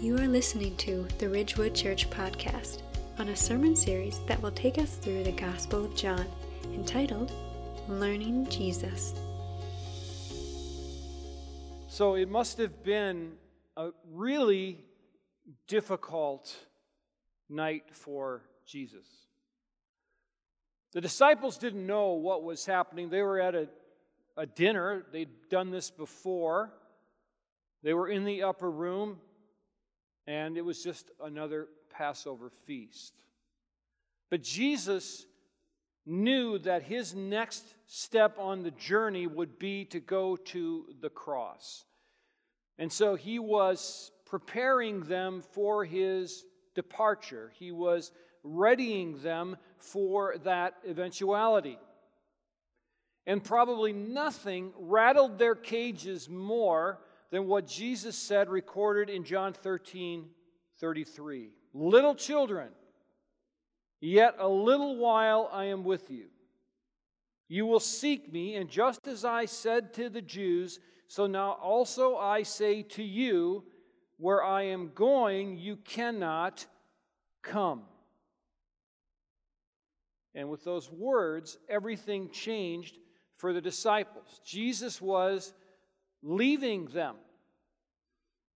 You are listening to the Ridgewood Church Podcast on a sermon series that will take us through the Gospel of John, entitled Learning Jesus. So it must have been a really difficult night for Jesus. The disciples didn't know what was happening. They were at a, a dinner, they'd done this before. They were in the upper room, and it was just another Passover feast. But Jesus knew that his next step on the journey would be to go to the cross. And so he was preparing them for his departure. He was readying them for that eventuality. And probably nothing rattled their cages more than what Jesus said, recorded in John 13 33. Little children, yet a little while I am with you. You will seek me, and just as I said to the Jews, so now also I say to you, where I am going, you cannot come. And with those words, everything changed for the disciples. Jesus was leaving them.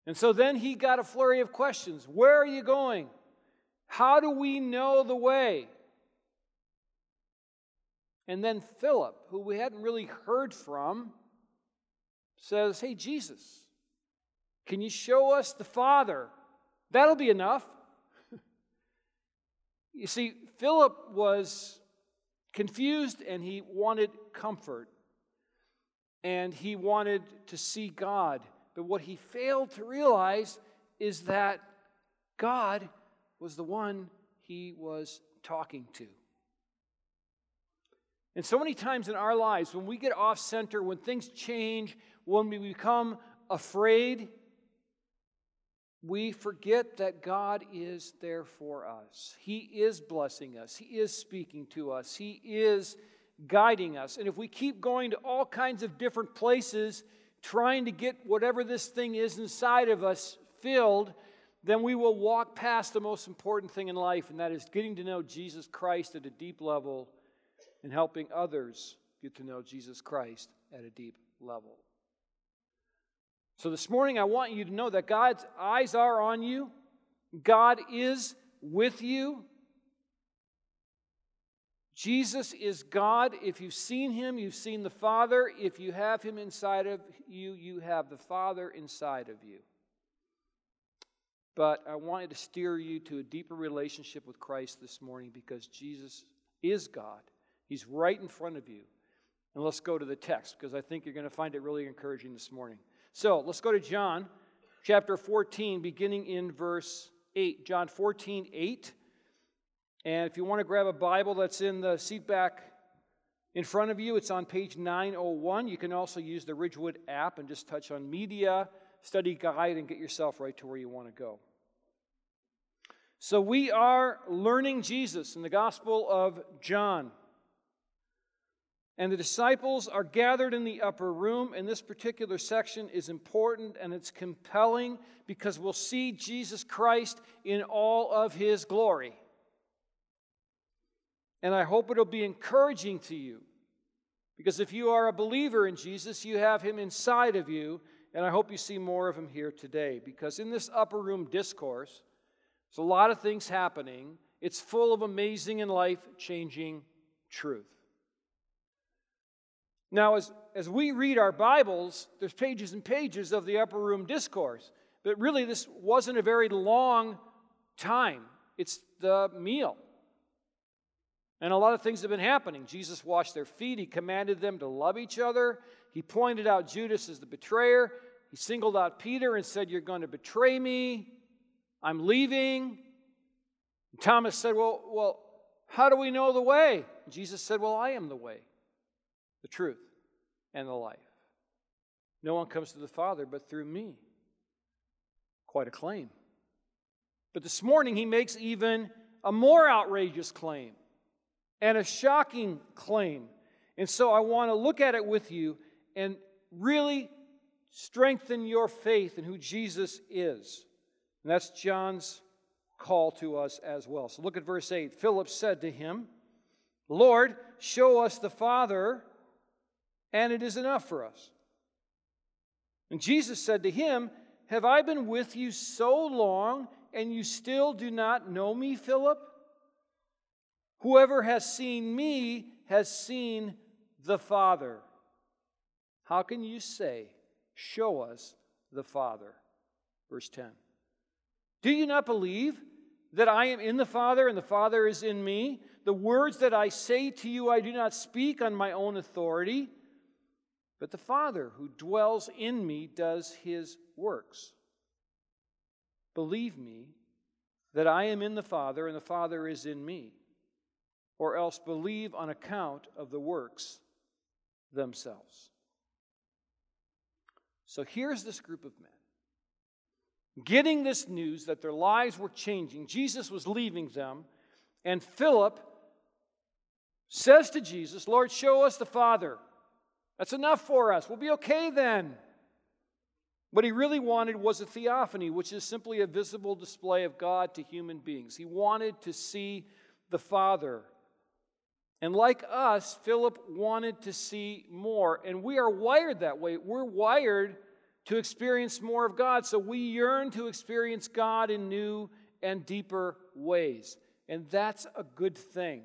And so then he got a flurry of questions Where are you going? How do we know the way? And then Philip, who we hadn't really heard from, says, Hey, Jesus, can you show us the Father? That'll be enough. you see, Philip was confused and he wanted comfort and he wanted to see God. But what he failed to realize is that God was the one he was talking to. And so many times in our lives, when we get off center, when things change, when we become afraid, we forget that God is there for us. He is blessing us, He is speaking to us, He is guiding us. And if we keep going to all kinds of different places, trying to get whatever this thing is inside of us filled, then we will walk past the most important thing in life, and that is getting to know Jesus Christ at a deep level and helping others get to know Jesus Christ at a deep level. So this morning, I want you to know that God's eyes are on you, God is with you. Jesus is God. If you've seen him, you've seen the Father. If you have him inside of you, you have the Father inside of you. But I wanted to steer you to a deeper relationship with Christ this morning because Jesus is God. He's right in front of you. And let's go to the text because I think you're going to find it really encouraging this morning. So let's go to John chapter 14, beginning in verse 8. John 14, 8. And if you want to grab a Bible that's in the seat back in front of you, it's on page 901. You can also use the Ridgewood app and just touch on media, study guide, and get yourself right to where you want to go. So we are learning Jesus in the Gospel of John. And the disciples are gathered in the upper room, and this particular section is important and it's compelling because we'll see Jesus Christ in all of his glory. And I hope it'll be encouraging to you. Because if you are a believer in Jesus, you have him inside of you. And I hope you see more of him here today. Because in this upper room discourse, there's a lot of things happening. It's full of amazing and life changing truth. Now, as, as we read our Bibles, there's pages and pages of the upper room discourse. But really, this wasn't a very long time. It's the meal. And a lot of things have been happening. Jesus washed their feet. He commanded them to love each other. He pointed out Judas as the betrayer. He singled out Peter and said, You're going to betray me. I'm leaving. And Thomas said, Well, well, how do we know the way? Jesus said, Well, I am the way, the truth, and the life. No one comes to the Father but through me. Quite a claim. But this morning he makes even a more outrageous claim and a shocking claim. And so I want to look at it with you and really strengthen your faith in who Jesus is. And that's John's call to us as well. So look at verse 8. Philip said to him, Lord, show us the Father, and it is enough for us. And Jesus said to him, Have I been with you so long, and you still do not know me, Philip? Whoever has seen me has seen the Father. How can you say, Show us the Father? Verse 10. Do you not believe that I am in the Father and the Father is in me? The words that I say to you, I do not speak on my own authority, but the Father who dwells in me does his works. Believe me that I am in the Father and the Father is in me, or else believe on account of the works themselves. So here's this group of men getting this news that their lives were changing. Jesus was leaving them, and Philip says to Jesus, Lord, show us the Father. That's enough for us. We'll be okay then. What he really wanted was a theophany, which is simply a visible display of God to human beings. He wanted to see the Father. And like us, Philip wanted to see more. And we are wired that way. We're wired to experience more of God. So we yearn to experience God in new and deeper ways. And that's a good thing.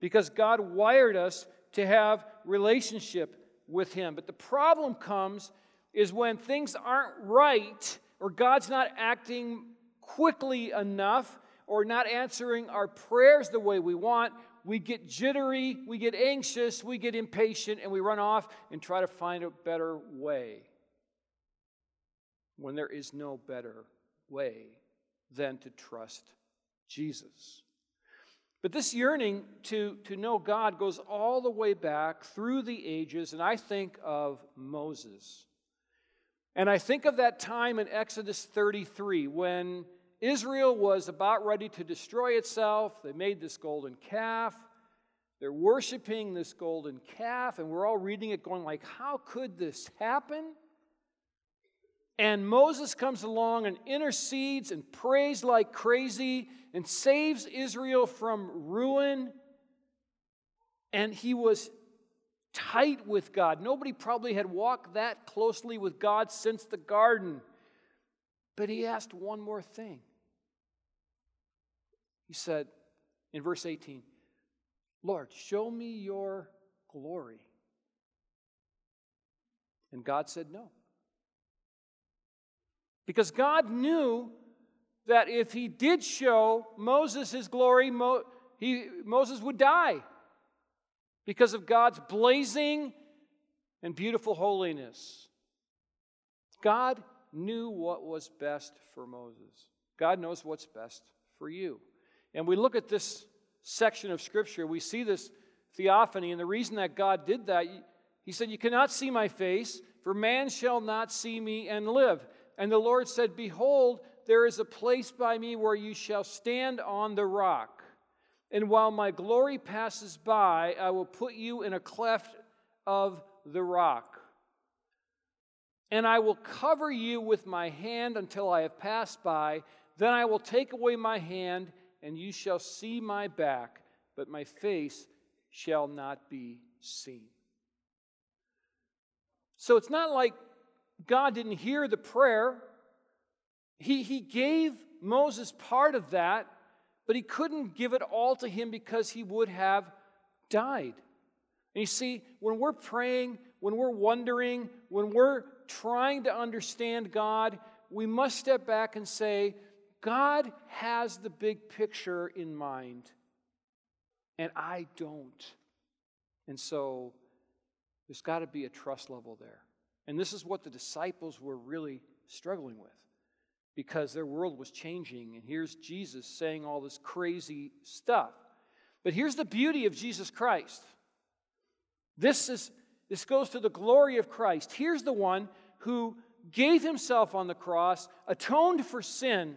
Because God wired us to have relationship with him. But the problem comes is when things aren't right or God's not acting quickly enough or not answering our prayers the way we want, we get jittery, we get anxious, we get impatient, and we run off and try to find a better way. When there is no better way than to trust Jesus. But this yearning to, to know God goes all the way back through the ages, and I think of Moses. And I think of that time in Exodus 33 when Israel was about ready to destroy itself. They made this golden calf. They're worshiping this golden calf, and we're all reading it going like, how could this happen? And Moses comes along and intercedes and prays like crazy and saves Israel from ruin. And he was tight with God. Nobody probably had walked that closely with God since the garden. But he asked one more thing. He said in verse 18, Lord, show me your glory. And God said no. Because God knew that if he did show Moses his glory, Mo, he, Moses would die because of God's blazing and beautiful holiness. God knew what was best for Moses. God knows what's best for you. And we look at this section of Scripture, we see this theophany, and the reason that God did that, he said, You cannot see my face, for man shall not see me and live. And the Lord said, Behold, there is a place by me where you shall stand on the rock. And while my glory passes by, I will put you in a cleft of the rock. And I will cover you with my hand until I have passed by. Then I will take away my hand, and you shall see my back, but my face shall not be seen. So it's not like God didn't hear the prayer. He, he gave Moses part of that, but he couldn't give it all to him because he would have died. And you see, when we're praying, when we're wondering, when we're trying to understand God, we must step back and say, God has the big picture in mind, and I don't. And so there's got to be a trust level there. And this is what the disciples were really struggling with because their world was changing. And here's Jesus saying all this crazy stuff. But here's the beauty of Jesus Christ. This is this goes to the glory of Christ. Here's the one who gave himself on the cross, atoned for sin,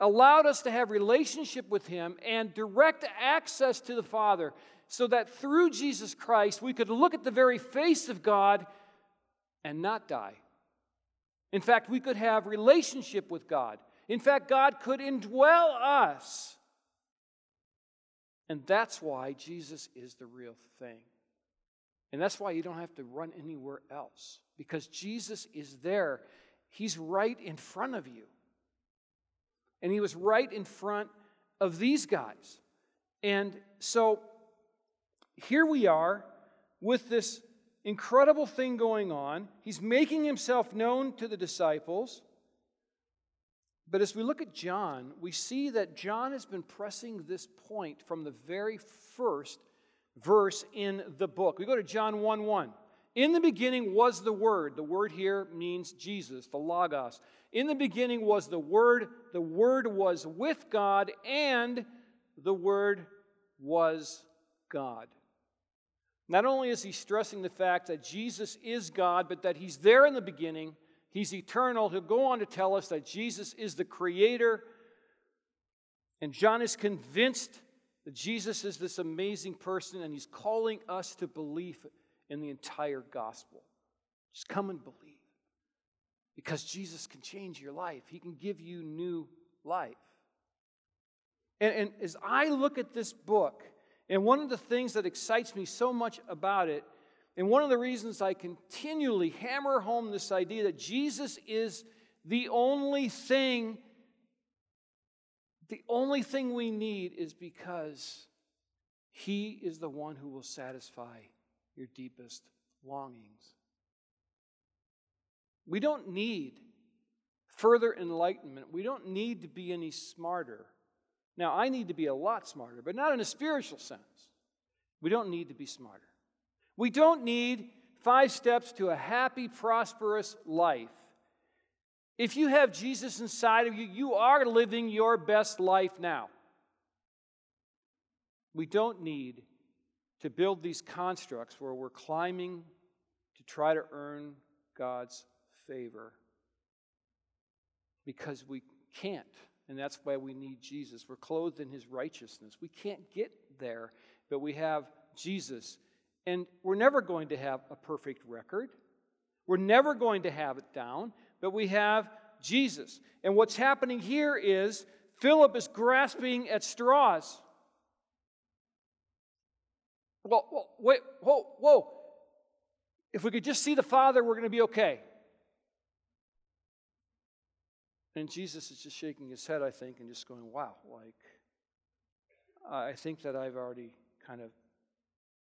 allowed us to have relationship with him and direct access to the Father so that through Jesus Christ we could look at the very face of God and not die In fact, we could have relationship with God. In fact, God could indwell us. And that's why Jesus is the real thing. And that's why you don't have to run anywhere else because Jesus is there. He's right in front of you. And he was right in front of these guys. And so here we are with this incredible thing going on. He's making himself known to the disciples. But as we look at John, we see that John has been pressing this point from the very first verse in the book. We go to John 1 1. In the beginning was the Word. The word here means Jesus, the Logos. In the beginning was the Word. The Word was with God, and the Word was God. Not only is he stressing the fact that Jesus is God, but that he's there in the beginning, he's eternal. He'll go on to tell us that Jesus is the creator. And John is convinced that Jesus is this amazing person, and he's calling us to believe in the entire gospel. Just come and believe. Because Jesus can change your life, he can give you new life. And, and as I look at this book, and one of the things that excites me so much about it, and one of the reasons I continually hammer home this idea that Jesus is the only thing, the only thing we need is because He is the one who will satisfy your deepest longings. We don't need further enlightenment. We don't need to be any smarter. Now, I need to be a lot smarter, but not in a spiritual sense. We don't need to be smarter. We don't need five steps to a happy, prosperous life. If you have Jesus inside of you, you are living your best life now. We don't need to build these constructs where we're climbing to try to earn God's favor because we can't. And that's why we need Jesus. We're clothed in his righteousness. We can't get there, but we have Jesus. And we're never going to have a perfect record. We're never going to have it down, but we have Jesus. And what's happening here is Philip is grasping at straws. Well, wait, whoa, whoa. If we could just see the Father, we're going to be okay. And Jesus is just shaking his head, I think, and just going, wow, like, I think that I've already kind of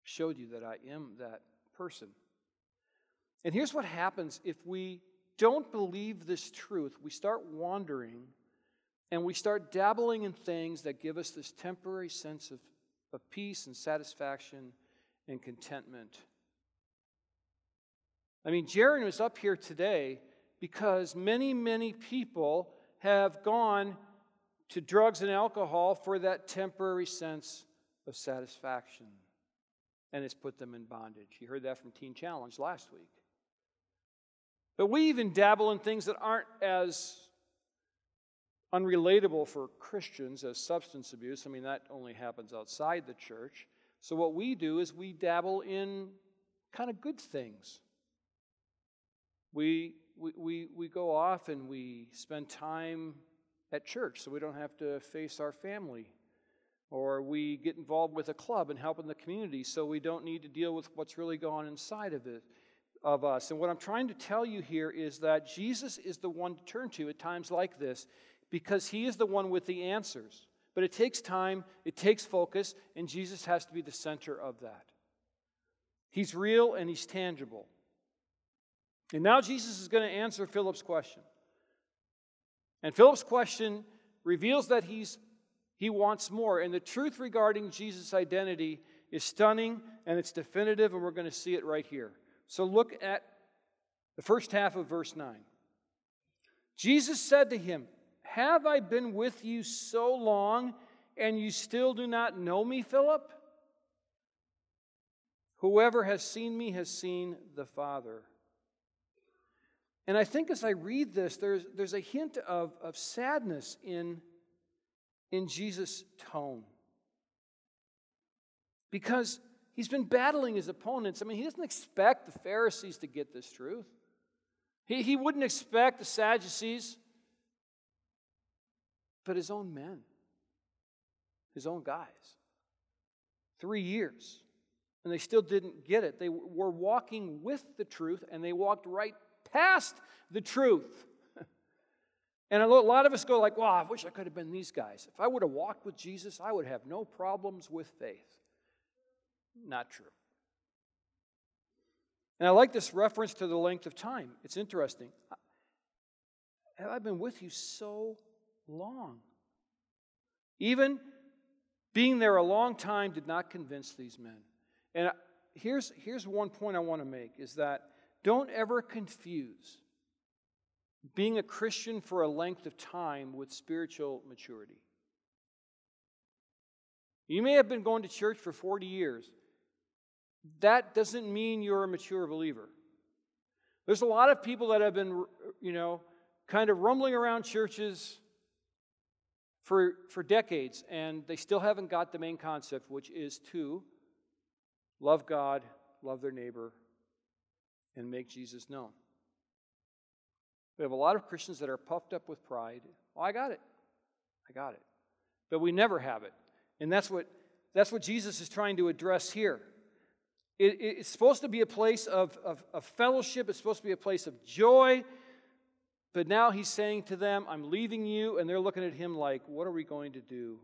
showed you that I am that person. And here's what happens if we don't believe this truth. We start wandering and we start dabbling in things that give us this temporary sense of, of peace and satisfaction and contentment. I mean, Jaron was up here today because many, many people have gone to drugs and alcohol for that temporary sense of satisfaction. And it's put them in bondage. You heard that from Teen Challenge last week. But we even dabble in things that aren't as unrelatable for Christians as substance abuse. I mean, that only happens outside the church. So, what we do is we dabble in kind of good things. We we, we, we go off and we spend time at church so we don't have to face our family. Or we get involved with a club and help in the community so we don't need to deal with what's really going on inside of it of us. And what I'm trying to tell you here is that Jesus is the one to turn to at times like this because he is the one with the answers. But it takes time, it takes focus, and Jesus has to be the center of that. He's real and he's tangible. And now Jesus is going to answer Philip's question. And Philip's question reveals that he's, he wants more. And the truth regarding Jesus' identity is stunning and it's definitive, and we're going to see it right here. So look at the first half of verse 9. Jesus said to him, Have I been with you so long, and you still do not know me, Philip? Whoever has seen me has seen the Father. And I think as I read this, there's, there's a hint of, of sadness in, in Jesus' tone. Because he's been battling his opponents. I mean, he doesn't expect the Pharisees to get this truth. He, he wouldn't expect the Sadducees, but his own men, his own guys. Three years. And they still didn't get it. They were walking with the truth, and they walked right past the truth. And a lot of us go like, "Well, I wish I could have been these guys. If I would have walked with Jesus, I would have no problems with faith." Not true. And I like this reference to the length of time. It's interesting. Have I been with you so long? Even being there a long time did not convince these men. And here's, here's one point I want to make is that don't ever confuse being a Christian for a length of time with spiritual maturity. You may have been going to church for 40 years. That doesn't mean you're a mature believer. There's a lot of people that have been, you know, kind of rumbling around churches for, for decades, and they still haven't got the main concept, which is to love God, love their neighbor, and make Jesus known. We have a lot of Christians that are puffed up with pride. Oh, I got it. I got it. But we never have it. And that's what, that's what Jesus is trying to address here. It, it's supposed to be a place of, of, of fellowship, it's supposed to be a place of joy. But now he's saying to them, I'm leaving you. And they're looking at him like, what are we going to do?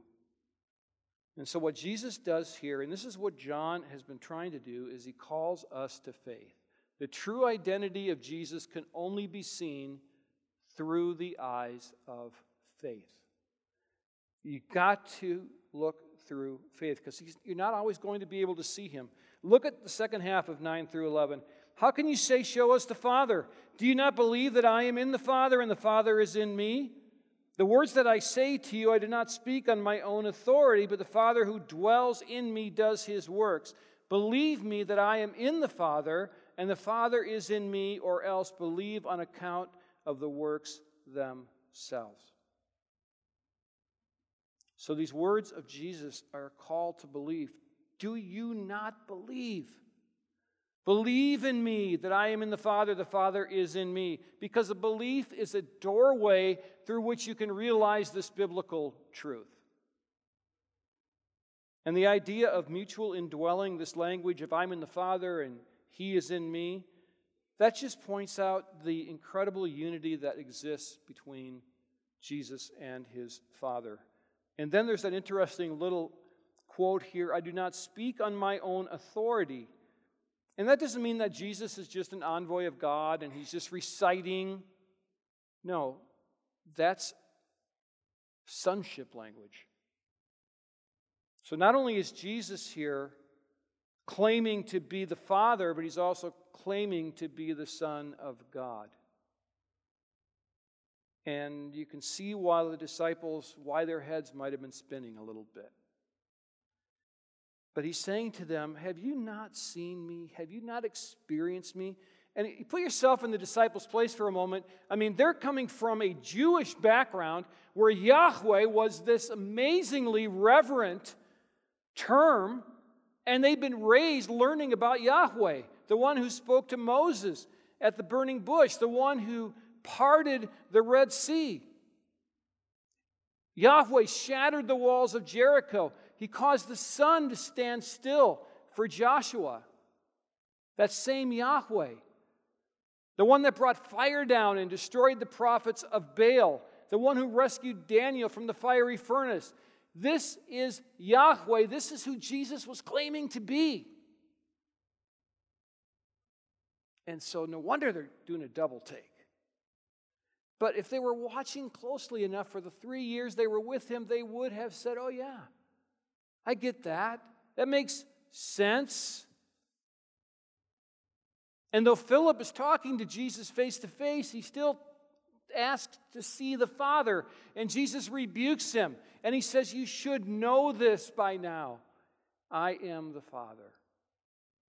And so, what Jesus does here, and this is what John has been trying to do, is he calls us to faith. The true identity of Jesus can only be seen through the eyes of faith. You've got to look through faith because you're not always going to be able to see him. Look at the second half of 9 through 11. How can you say, Show us the Father? Do you not believe that I am in the Father and the Father is in me? The words that I say to you, I do not speak on my own authority, but the Father who dwells in me does his works. Believe me that I am in the Father and the Father is in me, or else believe on account of the works themselves. So these words of Jesus are a call to believe. Do you not believe? Believe in me that I am in the Father, the Father is in me. Because a belief is a doorway through which you can realize this biblical truth. And the idea of mutual indwelling, this language of I'm in the Father and he is in me. That just points out the incredible unity that exists between Jesus and his Father. And then there's that interesting little quote here I do not speak on my own authority. And that doesn't mean that Jesus is just an envoy of God and he's just reciting. No, that's sonship language. So not only is Jesus here claiming to be the Father, but he's also claiming to be the Son of God. And you can see why the disciples, why their heads might have been spinning a little bit. But he's saying to them, Have you not seen me? Have you not experienced me? And you put yourself in the disciples' place for a moment. I mean, they're coming from a Jewish background where Yahweh was this amazingly reverent term and they've been raised learning about Yahweh, the one who spoke to Moses at the burning bush, the one who parted the Red Sea. Yahweh shattered the walls of Jericho. He caused the sun to stand still for Joshua. That same Yahweh, the one that brought fire down and destroyed the prophets of Baal, the one who rescued Daniel from the fiery furnace, this is Yahweh. This is who Jesus was claiming to be. And so, no wonder they're doing a double take. But if they were watching closely enough for the three years they were with him, they would have said, Oh, yeah, I get that. That makes sense. And though Philip is talking to Jesus face to face, he still asks to see the Father. And Jesus rebukes him. And he says, You should know this by now. I am the Father.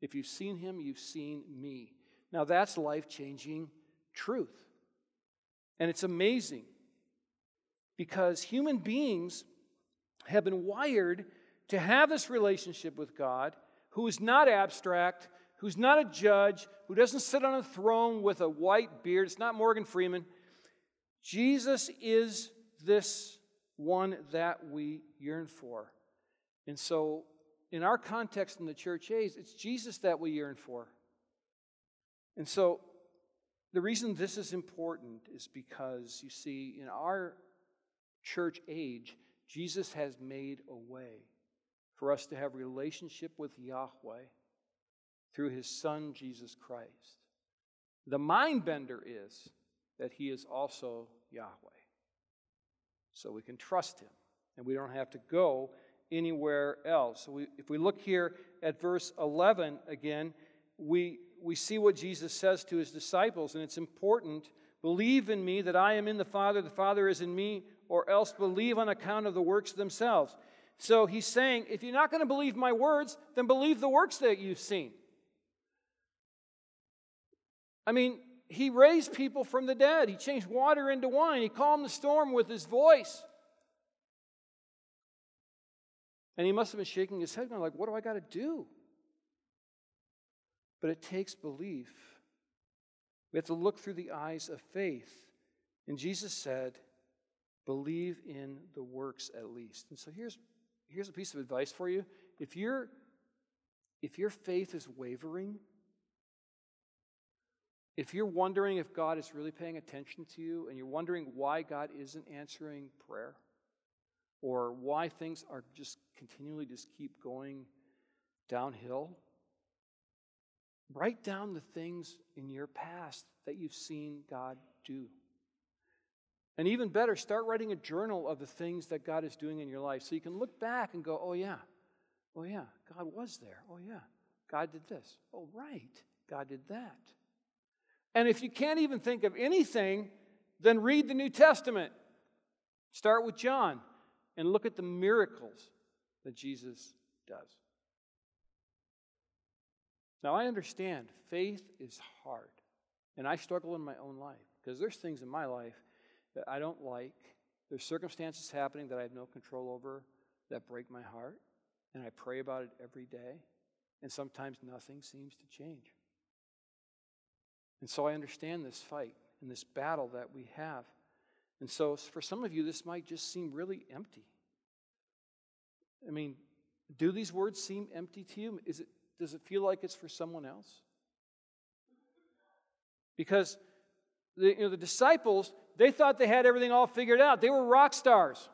If you've seen him, you've seen me. Now that's life changing truth. And it's amazing because human beings have been wired to have this relationship with God who is not abstract, who's not a judge, who doesn't sit on a throne with a white beard. It's not Morgan Freeman. Jesus is this one that we yearn for. And so, in our context in the church age, it's Jesus that we yearn for. And so, the reason this is important is because, you see, in our church age, Jesus has made a way for us to have relationship with Yahweh through his son Jesus Christ. The mind bender is that he is also Yahweh. So we can trust him and we don't have to go anywhere else. So we, if we look here at verse 11 again, we, we see what Jesus says to his disciples, and it's important. Believe in me that I am in the Father, the Father is in me, or else believe on account of the works themselves. So he's saying, if you're not going to believe my words, then believe the works that you've seen. I mean, he raised people from the dead. He changed water into wine. He calmed the storm with his voice. And he must have been shaking his head, going like, what do I got to do? But it takes belief. We have to look through the eyes of faith. And Jesus said, believe in the works at least. And so here's, here's a piece of advice for you. If, you if your faith is wavering, if you're wondering if God is really paying attention to you and you're wondering why God isn't answering prayer or why things are just continually just keep going downhill, write down the things in your past that you've seen God do. And even better, start writing a journal of the things that God is doing in your life so you can look back and go, oh, yeah, oh, yeah, God was there. Oh, yeah, God did this. Oh, right, God did that. And if you can't even think of anything, then read the New Testament. Start with John and look at the miracles that Jesus does. Now, I understand faith is hard, and I struggle in my own life because there's things in my life that I don't like. There's circumstances happening that I have no control over that break my heart, and I pray about it every day, and sometimes nothing seems to change. And so I understand this fight and this battle that we have. And so for some of you, this might just seem really empty. I mean, do these words seem empty to you? Is it, does it feel like it's for someone else? Because the, you know, the disciples, they thought they had everything all figured out. They were rock stars.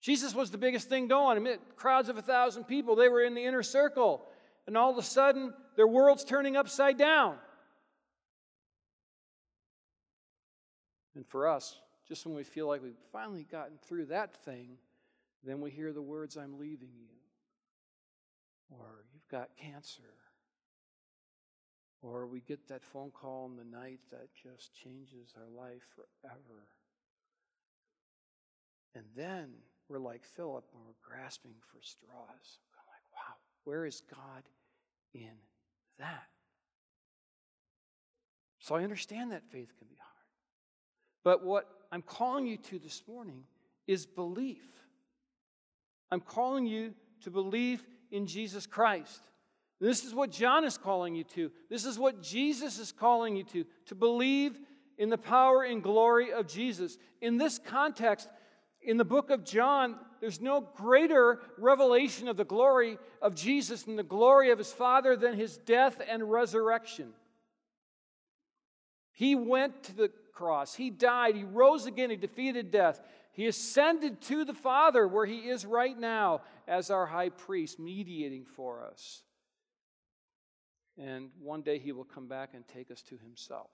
Jesus was the biggest thing going. I mean, crowds of a thousand people, they were in the inner circle. And all of a sudden, their world's turning upside down. And for us, just when we feel like we've finally gotten through that thing, then we hear the words, I'm leaving you. Or you've got cancer. Or we get that phone call in the night that just changes our life forever. And then we're like Philip and we're grasping for straws. Like, wow, where is God in that? So I understand that faith can be hard. But what I'm calling you to this morning is belief. I'm calling you to believe in Jesus Christ. This is what John is calling you to. This is what Jesus is calling you to, to believe in the power and glory of Jesus. In this context, in the book of John, there's no greater revelation of the glory of Jesus and the glory of his Father than his death and resurrection. He went to the cross. He died. He rose again. He defeated death. He ascended to the Father where he is right now as our high priest, mediating for us. And one day he will come back and take us to himself.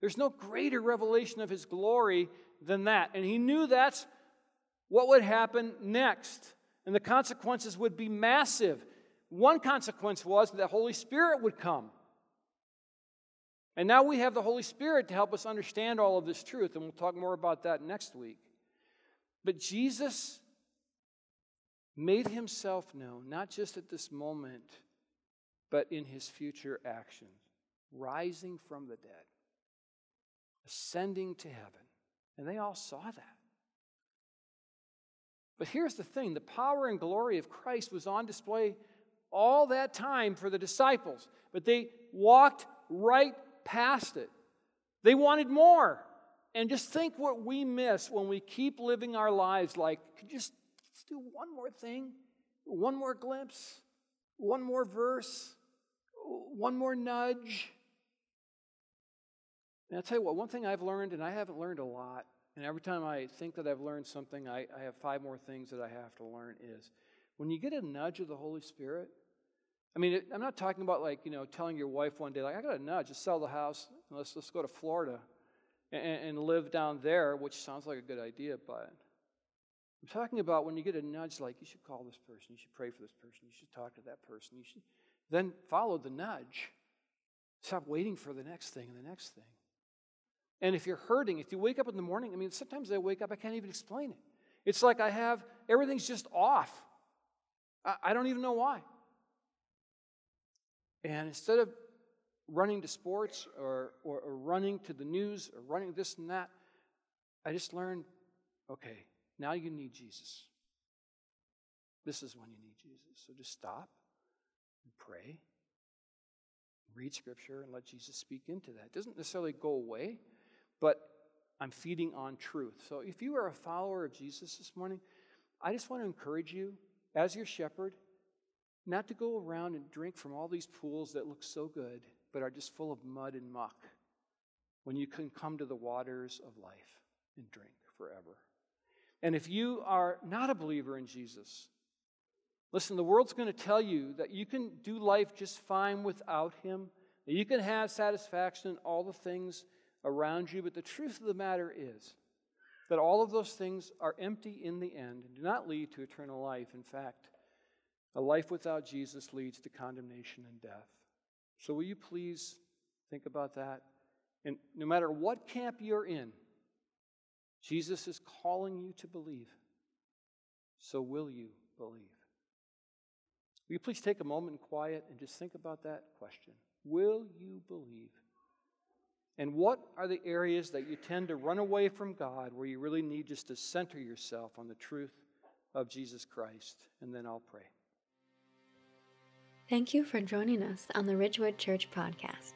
There's no greater revelation of his glory than that. And he knew that's what would happen next. And the consequences would be massive. One consequence was that the Holy Spirit would come. And now we have the Holy Spirit to help us understand all of this truth, and we'll talk more about that next week. But Jesus made himself known, not just at this moment, but in his future actions, rising from the dead, ascending to heaven. And they all saw that. But here's the thing the power and glory of Christ was on display all that time for the disciples, but they walked right past it. They wanted more. And just think what we miss when we keep living our lives like, could you just let's do one more thing, one more glimpse, one more verse, one more nudge. And I'll tell you what, one thing I've learned, and I haven't learned a lot, and every time I think that I've learned something, I, I have five more things that I have to learn is when you get a nudge of the Holy Spirit, I mean, it, I'm not talking about like, you know, telling your wife one day, like, I got a nudge, just sell the house, let's, let's go to Florida and, and live down there, which sounds like a good idea, but I'm talking about when you get a nudge, like, you should call this person, you should pray for this person, you should talk to that person, you should then follow the nudge. Stop waiting for the next thing and the next thing. And if you're hurting, if you wake up in the morning, I mean, sometimes I wake up, I can't even explain it. It's like I have, everything's just off. I, I don't even know why. And instead of running to sports or, or, or, running to the news or running this and that, I just learned okay, now you need Jesus. This is when you need Jesus. So just stop and pray, read scripture, and let Jesus speak into that. It doesn't necessarily go away, but I'm feeding on truth. So if you are a follower of Jesus this morning, I just want to encourage you, as your shepherd, not to go around and drink from all these pools that look so good, but are just full of mud and muck, when you can come to the waters of life and drink forever. And if you are not a believer in Jesus, listen, the world's going to tell you that you can do life just fine without Him, that you can have satisfaction in all the things around you. But the truth of the matter is that all of those things are empty in the end and do not lead to eternal life. In fact, a life without Jesus leads to condemnation and death. So, will you please think about that? And no matter what camp you're in, Jesus is calling you to believe. So, will you believe? Will you please take a moment in quiet and just think about that question? Will you believe? And what are the areas that you tend to run away from God where you really need just to center yourself on the truth of Jesus Christ? And then I'll pray. Thank you for joining us on the Ridgewood Church podcast.